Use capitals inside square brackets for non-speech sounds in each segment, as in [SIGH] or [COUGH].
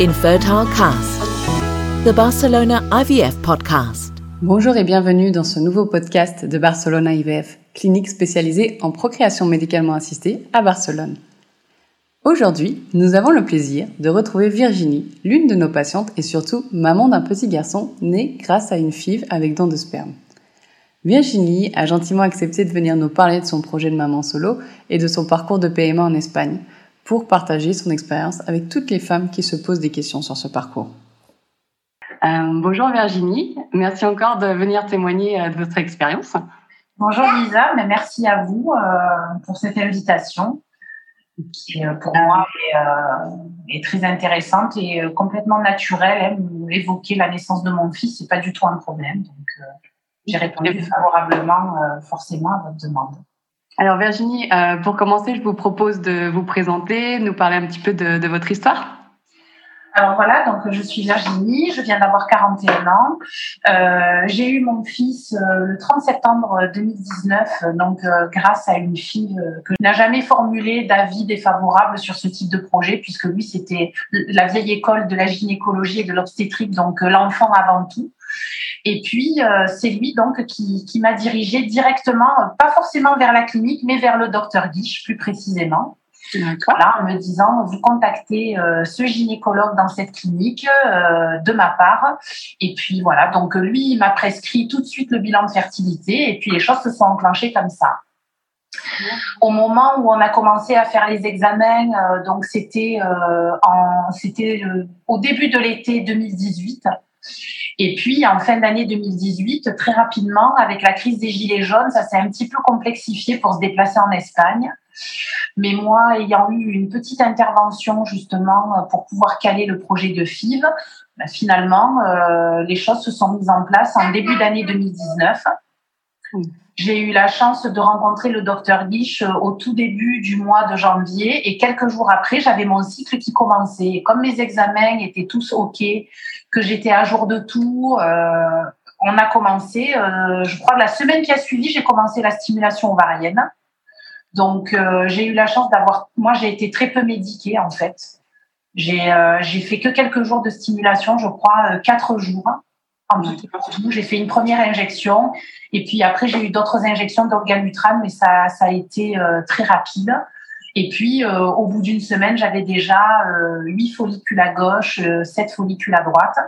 Infertile Cast, the Barcelona IVF podcast. Bonjour et bienvenue dans ce nouveau podcast de Barcelona IVF, clinique spécialisée en procréation médicalement assistée à Barcelone. Aujourd'hui, nous avons le plaisir de retrouver Virginie, l'une de nos patientes et surtout maman d'un petit garçon né grâce à une FIV avec don de sperme. Virginie a gentiment accepté de venir nous parler de son projet de maman solo et de son parcours de PMA en Espagne pour partager son expérience avec toutes les femmes qui se posent des questions sur ce parcours. Euh, bonjour Virginie, merci encore de venir témoigner euh, de votre expérience. Bonjour Lisa, mais merci à vous euh, pour cette invitation qui pour moi est, très intéressante et complètement naturelle. Hein. Évoquer la naissance de mon fils, c'est pas du tout un problème, donc j'ai répondu favorablement forcément à votre demande. Alors Virginie, euh, pour commencer, je vous propose de vous présenter, nous parler un petit peu de, votre histoire. Alors voilà, donc je suis Virginie, je viens d'avoir 41 ans. Euh, j'ai eu mon fils euh, le 30 septembre 2019, donc grâce à une fille que n'a jamais formulé d'avis défavorable sur ce type de projet, puisque lui c'était la vieille école de la gynécologie et de l'obstétrique, donc l'enfant avant tout. Et puis, euh, c'est lui donc qui, qui m'a dirigé directement, euh, pas forcément vers la clinique, mais vers le docteur Guiche, plus précisément. Voilà, en me disant, vous contactez euh, ce gynécologue dans cette clinique de ma part. Et puis voilà, donc lui, il m'a prescrit tout de suite le bilan de fertilité et puis les choses se sont enclenchées comme ça. Au moment où on a commencé à faire les examens, donc c'était en c'était au début de l'été 2018. Et puis, en fin d'année 2018, très rapidement, avec la crise des Gilets jaunes, ça s'est un petit peu complexifié pour se déplacer en Espagne. Mais moi, ayant eu une petite intervention justement pour pouvoir caler le projet de FIV, ben, finalement, euh, les choses se sont mises en place en début d'année 2019. J'ai eu la chance de rencontrer le docteur Guiche euh, au tout début du mois de janvier et quelques jours après, j'avais mon cycle qui commençait. comme mes examens étaient tous OK, que j'étais à jour de tout. Euh, on a commencé, euh, je crois, la semaine qui a suivi, j'ai commencé la stimulation ovarienne. Donc, euh, j'ai eu la chance d'avoir. Moi, j'ai été très peu médiquée en fait. J'ai euh, fait que quelques jours de stimulation, je crois, euh, quatre jours J'ai fait une première injection et puis après j'ai eu d'autres injections d'organutrane, mais ça ça a été très rapide. Et puis, euh, au bout d'une semaine, j'avais déjà euh, 8 follicules à gauche, euh, 7 follicules à droite.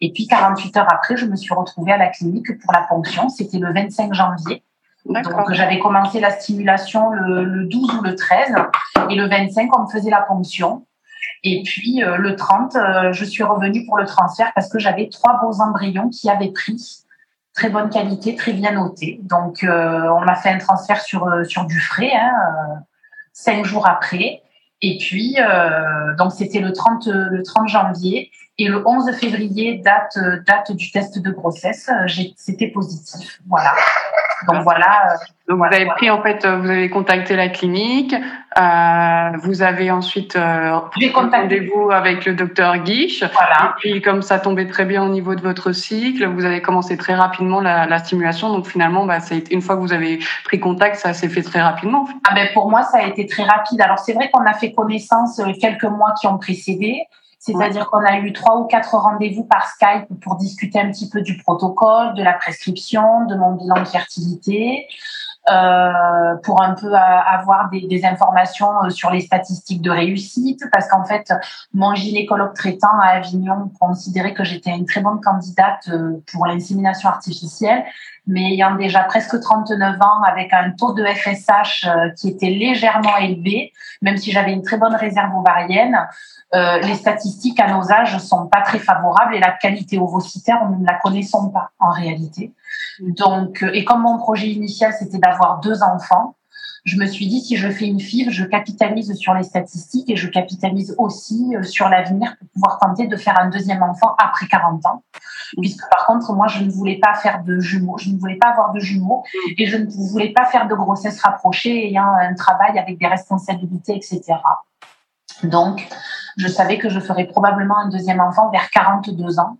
Et puis, 48 heures après, je me suis retrouvée à la clinique pour la ponction. C'était le 25 janvier. Donc, j'avais commencé la stimulation le, le, 12 ou le 13. Et le 25, on me faisait la ponction. Et puis, euh, le 30, euh, je suis revenue pour le transfert parce que j'avais trois beaux embryons qui avaient pris très bonne qualité, très bien noté. Donc, euh, on m'a fait un transfert sur, sur du frais. Hein, cinq jours après. Et puis, euh, donc c'était le 30, le 30 janvier. Et le 11 février, date, date du test de grossesse, c'était positif. Voilà. Donc voilà. Euh, donc vous avez pris en fait, vous avez contacté la clinique, euh, vous avez ensuite euh, rendez-vous avec le docteur Guiche. Voilà. Et puis comme ça tombait très bien au niveau de votre cycle, vous avez commencé très rapidement la, la stimulation. Donc finalement, bah, ça a été, une fois que vous avez pris contact, ça s'est fait très rapidement. Ah ben pour moi, ça a été très rapide. Alors c'est vrai qu'on a fait connaissance euh, quelques mois qui ont précédé. C'est-à-dire qu'on a eu trois ou quatre rendez-vous par Skype pour discuter un petit peu du protocole, de la prescription, de mon bilan de fertilité. Euh, pour un peu avoir des, des, informations euh, sur les statistiques de réussite, parce qu'en fait, mon gynécologue traitant à Avignon considérait que j'étais une très bonne candidate euh, pour l'insémination artificielle, mais ayant déjà presque 39 ans, avec un taux de FSH qui était légèrement élevé, même si j'avais une très bonne réserve ovarienne, euh, les statistiques à nos âges sont pas très favorables et la qualité ovocytaire, nous ne la connaissons pas en réalité. Donc, euh, et comme mon projet initial, c'était d'avoir deux enfants, je me suis dit, si je fais une FIV, je capitalise sur les statistiques et je capitalise aussi euh, sur l'avenir pour pouvoir tenter de faire un deuxième enfant après 40 ans. Puisque par contre, moi, je ne voulais pas faire de jumeaux, je ne voulais pas avoir de jumeaux et je ne voulais pas faire de grossesse rapprochée ayant un travail avec des responsabilités, etc. Donc, je savais que je ferais probablement un deuxième enfant vers 42 ans,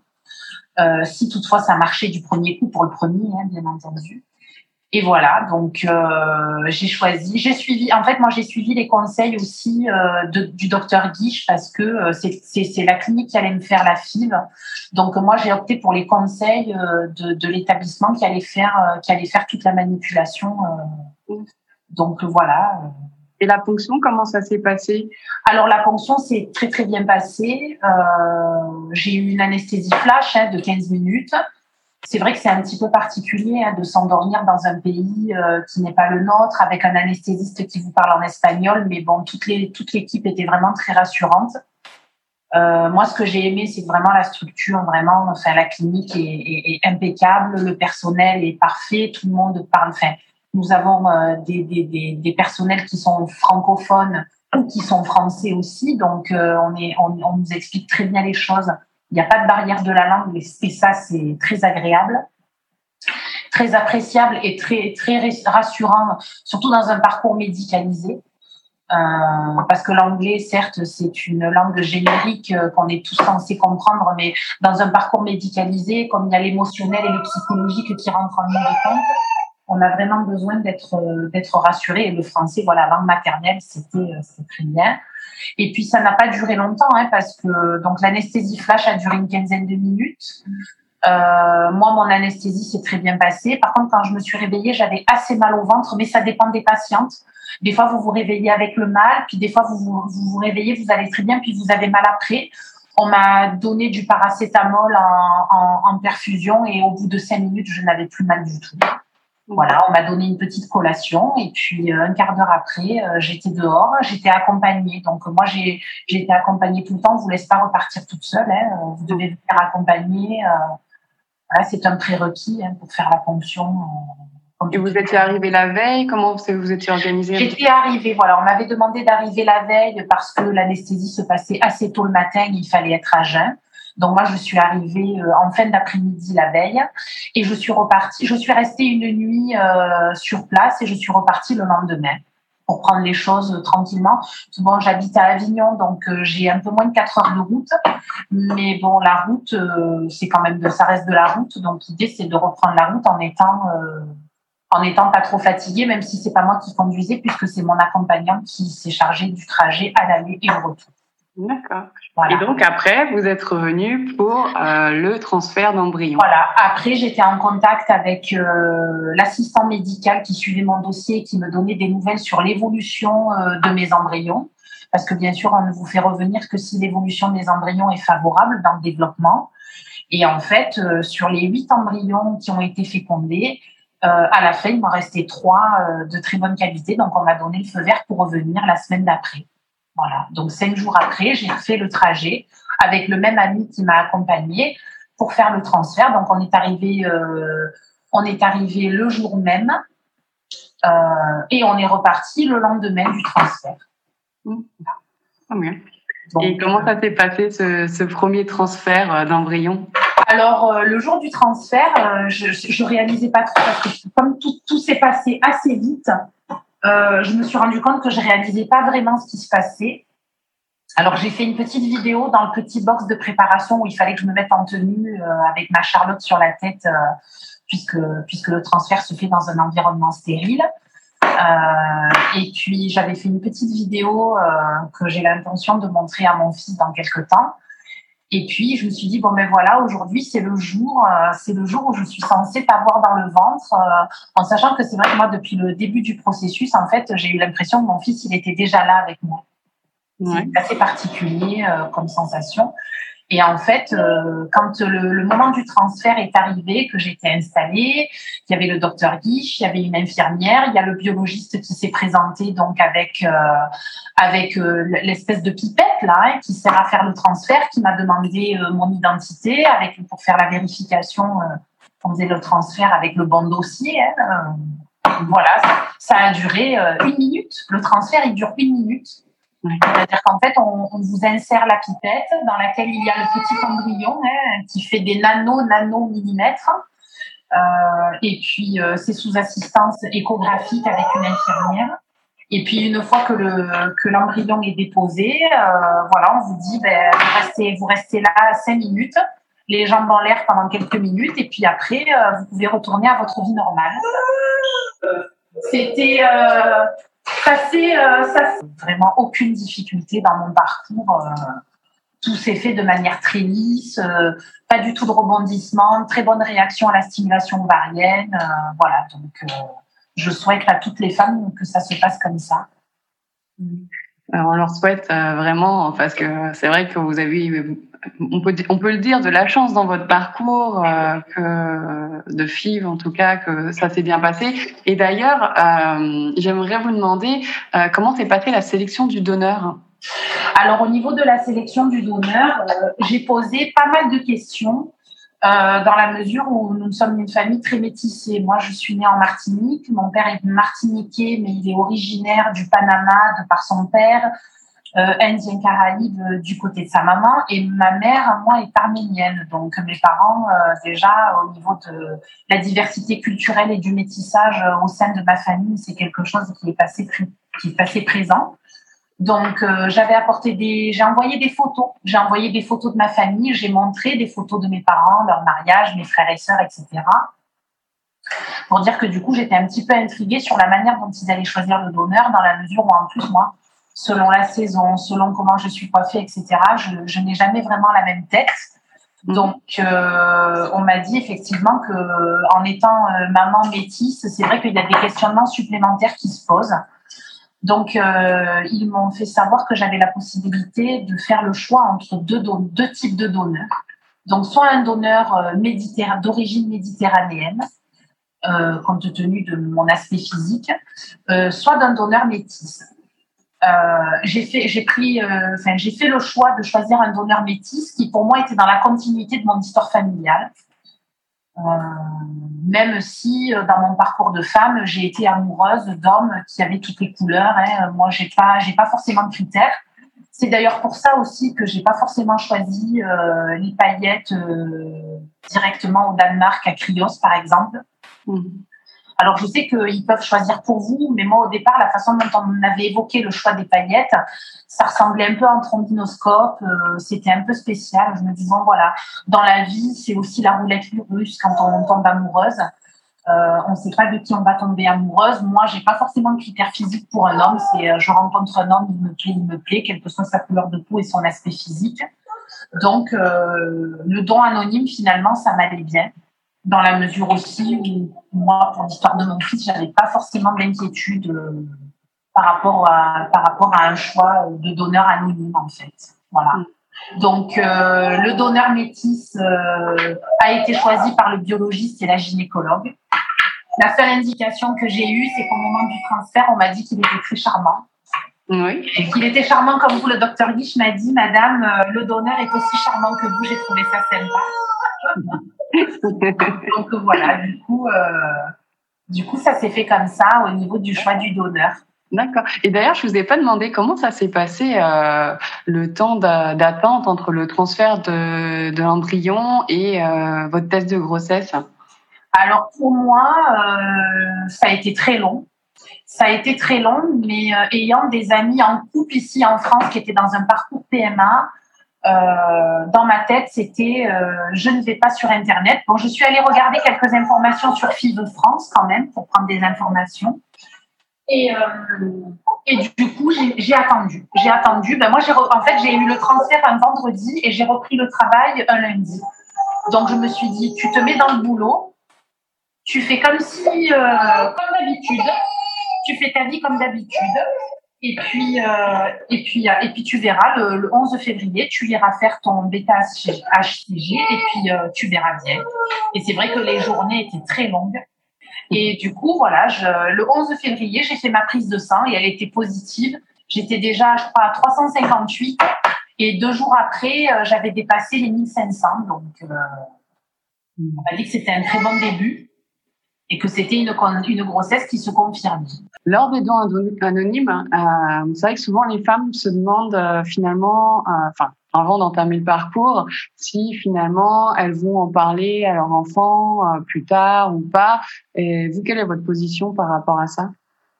euh, si toutefois ça marchait du premier coup pour le premier, hein, bien entendu. Et voilà, donc euh, j'ai choisi, j'ai suivi. En fait, moi, j'ai suivi les conseils aussi euh, de, du docteur Guiche parce que euh, c'est la clinique qui allait me faire la FIV. Donc moi, j'ai opté pour les conseils euh, de, de l'établissement qui allait faire qui allait faire toute la manipulation. donc voilà. Et la ponction, comment ça s'est passé? Alors la ponction s'est très très bien passée. j'ai eu une anesthésie flash hein, de 15 minutes c'est vrai que c'est un petit peu particulier hein, de s'endormir dans un pays euh, qui n'est pas le nôtre, avec un anesthésiste qui vous parle en espagnol, mais bon, toute les, toute l'équipe était vraiment très rassurante. Euh, moi, ce que j'ai aimé, c'est vraiment la structure, vraiment, enfin, la clinique est, impeccable, le personnel est parfait, tout le monde parle. Enfin, nous avons euh, des, des, des, des, personnels qui sont francophones ou qui sont français aussi, donc euh, on, est, on, on nous explique très bien les choses il n'y a pas de barrière de la langue et ça, c'est très agréable, très appréciable et très, très rassurant, surtout dans un parcours médicalisé. Euh, parce que l'anglais, certes, c'est une langue générique euh, qu'on est tous censés comprendre, mais dans un parcours médicalisé, comme il y a l'émotionnel et le psychologique qui rentrent en ligne de compte, on a vraiment besoin d'être euh, d'être rassuré. Et le français, voilà, langue maternelle, c'était très bien. Et puis ça n'a pas duré longtemps hein, parce que l'anesthésie flash a duré une quinzaine de minutes. Euh, moi, mon anesthésie s'est très bien passée. Par contre, quand je me suis réveillée, j'avais assez mal au ventre, mais ça dépend des patientes. Des fois, vous vous réveillez avec le mal, puis des fois, vous vous, réveillez, vous allez très bien, puis vous avez mal après. On m'a donné du paracétamol en, en, en perfusion et au bout de cinq minutes, je n'avais plus mal du tout. Voilà, on m'a donné une petite collation et puis euh, un quart d'heure après, euh, j'étais dehors, j'étais accompagnée. Donc moi, j'ai été accompagnée tout le temps. On vous laisse pas repartir toute seule. Hein. Vous devez vous faire accompagner. Euh, voilà, c'est un prérequis hein, pour faire la ponction. Et vous étiez arrivée la veille? Comment vous étiez organisée? J'étais arrivée, voilà. On m'avait demandé d'arriver la veille parce que l'anesthésie se passait assez tôt le matin. Il fallait être à jeun. Donc moi, je suis arrivée euh, en fin d'après-midi la veille et je suis repartie. Je suis restée une nuit euh, sur place et je suis repartie le lendemain pour prendre les choses tranquillement. Bon, j'habite à Avignon, donc euh, j'ai un peu moins de 4 heures de route, mais bon, la route, c'est quand même de, ça reste de la route, donc l'idée c'est de reprendre la route en étant en étant pas trop fatiguée, même si c'est pas moi qui conduisais, puisque c'est mon accompagnant qui s'est chargé du trajet à l'aller et au retour. D'accord. Voilà. Et donc après, vous êtes revenu pour euh, le transfert d'embryon. Voilà. Après, j'étais en contact avec euh, l'assistant médical qui suivait mon dossier et qui me donnait des nouvelles sur l'évolution euh, de mes embryons. Parce que bien sûr, on ne vous fait revenir que si l'évolution des embryons est favorable dans le développement. Et en fait, euh, sur les huit embryons qui ont été fécondés, euh, à la fin, il m'en restait trois euh, de très bonne qualité. Donc, on m'a donné le feu vert pour revenir la semaine d'après. Voilà. Donc cinq jours après, j'ai fait le trajet avec le même ami qui m'a accompagné pour faire le transfert. Donc on est arrivé, euh, on est arrivé le jour même euh, et on est reparti le lendemain du transfert. Mmh. Voilà. Donc, et comment ça s'est passé ce, ce premier transfert euh, d'embryon alors, euh, le jour du transfert, euh, je, je réalisais pas trop parce que comme tout, tout s'est passé assez vite, euh, je me suis rendu compte que je réalisais pas vraiment ce qui se passait. Alors j'ai fait une petite vidéo dans le petit box de préparation où il fallait que je me mette en tenue euh, avec ma Charlotte sur la tête euh, puisque puisque le transfert se fait dans un environnement stérile. Et puis j'avais fait une petite vidéo que j'ai l'intention de montrer à mon fils dans quelques temps. Et puis, je me suis dit, bon, ben voilà, aujourd'hui, c'est le jour, euh, c'est le jour où je suis censée t'avoir dans le ventre, euh, en sachant que c'est vrai que moi, depuis le début du processus, en fait, j'ai eu l'impression que mon fils, il était déjà là avec moi. Ouais. C'est assez particulier euh, comme sensation. Et en fait, euh, quand le, le, moment du transfert est arrivé, que j'étais installée, il y avait le docteur Guiche, il y avait une infirmière, il y a le biologiste qui s'est présenté donc avec euh, avec euh, l'espèce de pipette là hein, qui sert à faire le transfert, qui m'a demandé euh, mon identité avec pour faire la vérification. Euh, on faisait le transfert avec le bon dossier. Hein, voilà, ça, ça a duré une minute. Le transfert il dure une minute. C'est-à-dire qu'en fait, on, vous insère la pipette dans laquelle il y a le petit embryon hein, qui fait des nano-nano-millimètres. Euh, et puis, euh, c'est sous assistance échographique avec une infirmière. Et puis, une fois que le que l'embryon est déposé, euh, voilà, on vous dit, ben, vous restez, vous restez là cinq minutes. les jambes en l'air pendant quelques minutes et puis après, vous pouvez retourner à votre vie normale. C'était ça c'est ça vraiment aucune difficulté dans mon parcours tout s'est fait de manière très lisse, euh, pas du tout de rebondissement, très bonne réaction à la stimulation ovarienne. Euh, voilà, donc euh, je souhaite à toutes les femmes que ça se passe comme ça. on leur souhaite vraiment, parce que c'est vrai que vous avez, on peut, on peut le dire, de la chance dans votre parcours, que de FIV en tout cas, que ça s'est bien passé. Et d'ailleurs, j'aimerais vous demander comment s'est passée la sélection du donneur? Alors au niveau de la sélection du donneur, euh, j'ai posé pas mal de questions euh, dans la mesure où nous sommes une famille très métissée. Moi, je suis née en Martinique. Mon père est martiniquais, mais il est originaire du Panama de par son père, euh, indien caraïbe euh, du côté de sa maman. Et ma mère, moi, est arménienne. Donc mes parents, déjà, au niveau de la diversité culturelle et du métissage au sein de ma famille, c'est quelque chose qui est passé, qui est passé présent. Donc euh, j'avais apporté des, j'ai envoyé des photos, j'ai envoyé des photos de ma famille, j'ai montré des photos de mes parents, leur mariage, mes frères et sœurs, etc. Pour dire que du coup j'étais un petit peu intriguée sur la manière dont ils allaient choisir le donneur, dans la mesure où en plus moi, selon la saison, selon comment je suis coiffée, etc. Je, n'ai jamais vraiment la même tête. Mmh. Donc, euh, on m'a dit effectivement que en étant euh, maman métisse, c'est vrai qu'il y a des questionnements supplémentaires qui se posent. Donc, euh, ils m'ont fait savoir que j'avais la possibilité de faire le choix entre deux, deux types de donneurs. Donc, soit un donneur d'origine méditerranéenne, compte tenu de mon aspect physique, soit d'un donneur métis. Euh, j'ai fait, j'ai euh, enfin, fait le choix de choisir un donneur métis qui, pour moi, était dans la continuité de mon histoire familiale. Euh, même si dans mon parcours de femme, j'ai été amoureuse d'hommes qui avaient toutes les couleurs. Hein. Moi, j'ai pas, pas forcément de critères. C'est d'ailleurs pour ça aussi que j'ai pas forcément choisi les paillettes directement au Danemark à Krios, par exemple. Mmh. Alors, je sais qu'ils peuvent choisir pour vous, mais moi, au départ, la façon dont on avait évoqué le choix des paillettes, ça ressemblait un peu à un trombinoscope. Euh, c'était un peu spécial. Je me dis, bon, voilà, dans la vie, c'est aussi la roulette russe quand on tombe amoureuse. Euh, on ne sait pas de qui on va tomber amoureuse. Moi, j'ai pas forcément de critères physiques pour un homme. C'est euh, je rencontre un homme, il me plaît, il me plaît, quelle que soit sa couleur de peau et son aspect physique. Donc, euh, le don anonyme, finalement, ça m'allait bien dans la mesure aussi où moi, pour l'histoire de mon fils, j'avais pas forcément d'inquiétude euh, par rapport à par rapport à un choix de donneur anonyme en fait. Voilà. Mm. Donc euh, le donneur métis euh, a été choisi par le biologiste et la gynécologue. La seule indication que j'ai eue, c'est qu'au moment du transfert, on m'a dit qu'il était très charmant. Oui. Et qu'il était charmant comme vous. Le docteur Guiche m'a dit, Madame, le donneur est aussi charmant que vous. J'ai trouvé ça sympa. Donc voilà, du coup, euh, du coup, ça s'est fait comme ça au niveau du choix du donneur. D'accord. Et d'ailleurs, je vous ai pas demandé comment ça s'est passé euh, le temps d'attente entre le transfert de, de l'embryon et euh, votre test de grossesse? Alors pour moi, ça a été très long. Ça a été très long, mais ayant des amis en couple ici en France qui étaient dans un parcours PMA, dans ma tête, c'était euh, je ne vais pas sur Internet. Bon, je suis allée regarder quelques informations sur FIV France quand même pour prendre des informations. Et, euh, et du coup, j'ai attendu. J'ai attendu. Ben moi, en fait, j'ai eu le transfert un vendredi et j'ai repris le travail un lundi. Donc, je me suis dit, tu te mets dans le boulot, tu fais comme si, euh, comme d'habitude, tu fais ta vie comme d'habitude. Et puis, euh, et puis, et puis tu verras le, le, 11 février, tu iras faire ton bêta HCG et puis euh, tu verras bien. Et c'est vrai que les journées étaient très longues. Et du coup, voilà, je, le 11 février, j'ai fait ma prise de sang et elle était positive. J'étais déjà, je crois, à 358. Et deux jours après, euh, j'avais dépassé les 1500. Donc, euh, on m'a dit que c'était un très bon début et que c'était une, une grossesse qui se confirme. Lors des dons anonymes, euh, c'est vrai que souvent les femmes se demandent euh, finalement, euh, enfin, avant d'entamer le parcours, si finalement elles vont en parler à leur enfant euh, plus tard ou pas. Et vous, quelle est votre position par rapport à ça?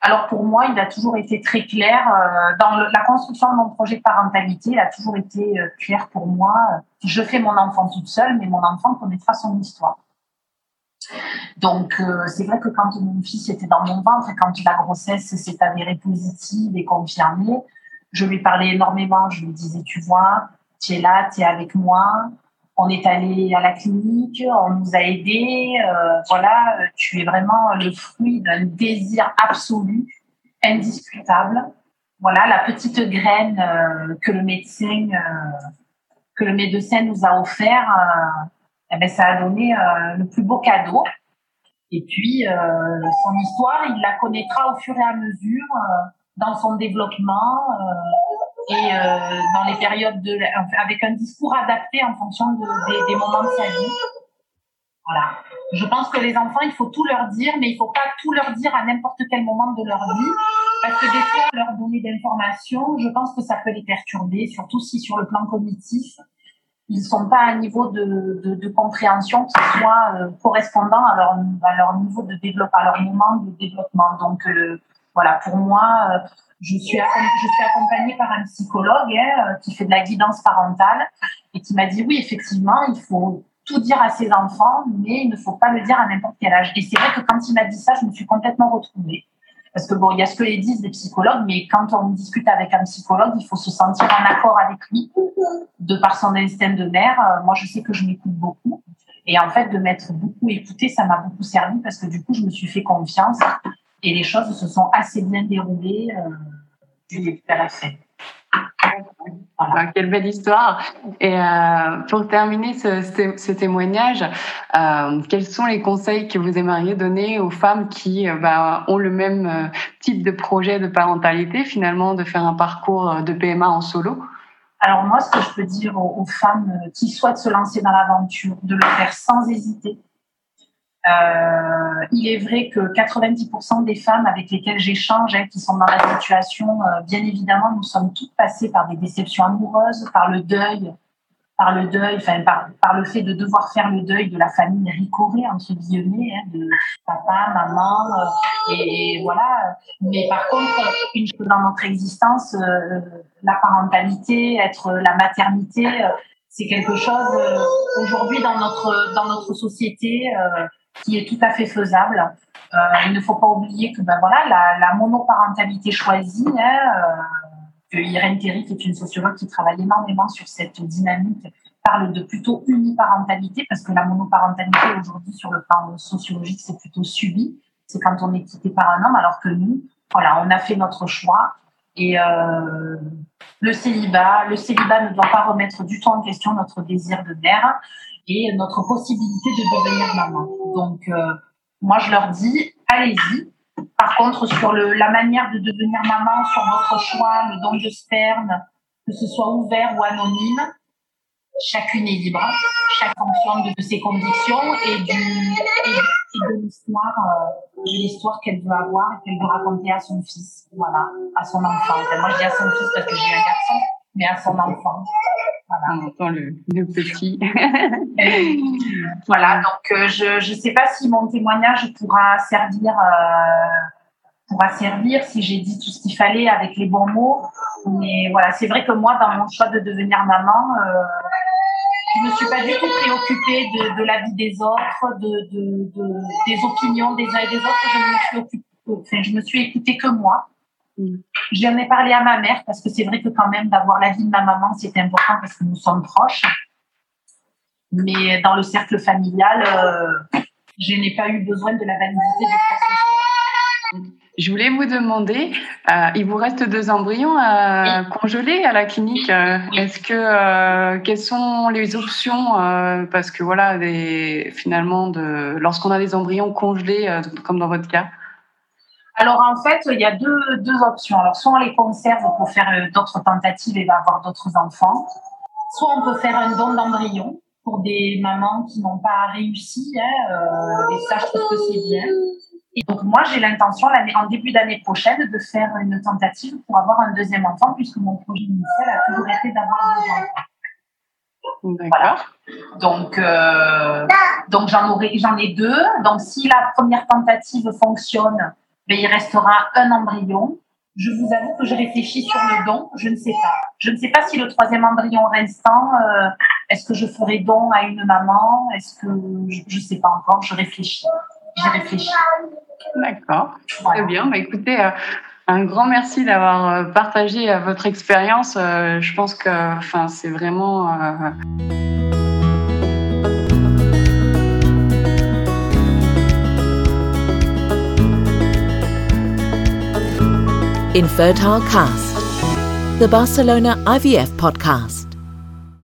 Alors pour moi, il a toujours été très clair euh, dans la construction de mon projet de parentalité. Il a toujours été euh, clair pour moi. Je fais mon enfant toute seule, mais mon enfant connaîtra son histoire. Donc euh, c'est vrai que quand mon fils était dans mon ventre et quand la grossesse s'est avérée positive et confirmée, je lui parlais énormément. Je lui disais, tu vois, tu es là, tu es avec moi. On est allé à la clinique, on nous a aidés. Euh, voilà, tu es vraiment le fruit d'un désir absolu, indiscutable. Voilà, la petite graine euh, que le médecin que le médecin nous a offert, eh ben, ça a donné le plus beau cadeau. Et puis, son histoire, il la connaîtra au fur et à mesure dans son développement et euh, dans les périodes de, avec un discours adapté en fonction de, des, moments de sa vie. Voilà. Je pense que les enfants, il faut tout leur dire, mais il faut pas tout leur dire à n'importe quel moment de leur vie, parce que des fois, leur donner d'informations, je pense que ça peut les perturber, surtout si sur le plan cognitif, ils sont pas à un niveau de, de, de compréhension qui soit euh, correspondant à leur, à leur niveau de développement, à leur moment de développement. Donc euh, voilà, pour moi, euh, je suis, je suis accompagnée par un psychologue hein, euh, qui fait de la guidance parentale et qui m'a dit oui, effectivement, il faut tout dire à ses enfants, mais il ne faut pas le dire à n'importe quel âge. Et c'est vrai que quand il m'a dit ça, je me suis complètement retrouvée. Parce que bon, il y a ce que les disent des psychologues, mais quand on discute avec un psychologue, il faut se sentir en accord avec lui, de par son instinct de mère. Euh, moi, je sais que je m'écoute beaucoup. Et en fait, de m'être beaucoup écoutée, ça m'a beaucoup servi parce que du coup, je me suis fait confiance et les choses se sont assez bien déroulées euh, du début à la fin. Voilà. quelle belle histoire. Et euh, pour terminer ce, ce, témoignage, euh, quels sont les conseils que vous aimeriez donner aux femmes qui euh, bah, ont le même euh, type de projet de parentalité, finalement, de faire un parcours de PMA en solo? Alors moi, ce que je peux dire aux, aux femmes qui souhaitent se lancer dans l'aventure, de le faire sans hésiter, euh, il est vrai que 90% des femmes avec lesquelles j'échange, hein, qui sont dans la situation, euh, bien évidemment, nous sommes toutes passées par des déceptions amoureuses, par le deuil, par le deuil, enfin par, par le fait de devoir faire le deuil de la famille ricorée entre guillemets, hein, de papa, maman, euh, et, voilà. Mais par contre, une chose dans notre existence, euh, la parentalité, être la maternité, euh, c'est quelque chose aujourd'hui dans notre dans notre société qui est tout à fait faisable. Euh, il ne faut pas oublier que ben voilà la, la monoparentalité choisie, hein, euh, que Irène Théry, qui est une sociologue qui travaille énormément sur cette dynamique, parle de plutôt uniparentalité parce que la monoparentalité aujourd'hui sur le plan sociologique c'est plutôt subi. C'est quand on est quitté par un homme, alors que nous, voilà, on a fait notre choix. Et euh, le célibat, le célibat ne doit pas remettre du tout en question notre désir de mère et notre possibilité de devenir maman. Donc, euh, moi, je leur dis, allez-y. Par contre, sur le, la manière de devenir maman, sur votre choix, le don de sperme, que ce soit ouvert ou anonyme, chacune est libre, chaque fonction de, ses convictions et, de l'histoire, euh, l'histoire qu'elle veut avoir et qu'elle veut raconter à son fils, voilà, à son enfant. moi, je dis à son fils parce que j'ai un garçon, mais à son enfant. On entend le, petit. [LAUGHS] voilà, donc euh, je ne sais pas si mon témoignage pourra servir, euh, pourra servir si j'ai dit tout ce qu'il fallait avec les bons mots. Mais voilà, c'est vrai que moi, dans mon choix de devenir maman, euh, je me suis pas du tout préoccupée de, de la vie des autres, de, de, de, des opinions des uns et des autres. Je me suis occupée, enfin, je me suis écoutée que moi. J'en ai parlé à ma mère parce que c'est vrai que quand même d'avoir l'avis de ma maman, c'est important parce que nous sommes proches. Mais dans le cercle familial, euh, je n'ai pas eu besoin de la validité de je voulais vous demander, euh, il vous reste deux embryons à congeler à la clinique. Euh, est-ce que euh, quelles sont les options euh, Parce que voilà, finalement, de, lorsqu'on a des embryons congelés, comme dans votre cas? Alors en fait, il y a deux, deux options. Alors soit on les conserve pour faire euh, d'autres tentatives et avoir d'autres enfants, soit on peut faire un don d'embryon pour des mamans qui n'ont pas réussi. Hein, euh, et ça, je trouve que c'est bien. Et donc moi, j'ai l'intention en début d'année prochaine de faire une tentative pour avoir un deuxième enfant, puisque mon projet initial a toujours été d'avoir deux enfants. Voilà. Donc, euh, donc j'en aurai, j'en ai deux. Donc, si la première tentative fonctionne, ben, il restera un embryon. Je vous avoue que je réfléchis sur le don, je ne sais pas. Je ne sais pas si le troisième embryon restant, euh, est-ce que je ferai don à une maman? Est-ce que je ne sais pas encore, je réfléchis. J'ai réfléchi. D'accord, très bien. Bah, écoutez, euh, un grand merci d'avoir euh, partagé votre expérience. je pense que enfin, c'est vraiment... Infertile Cast, the Barcelona IVF podcast.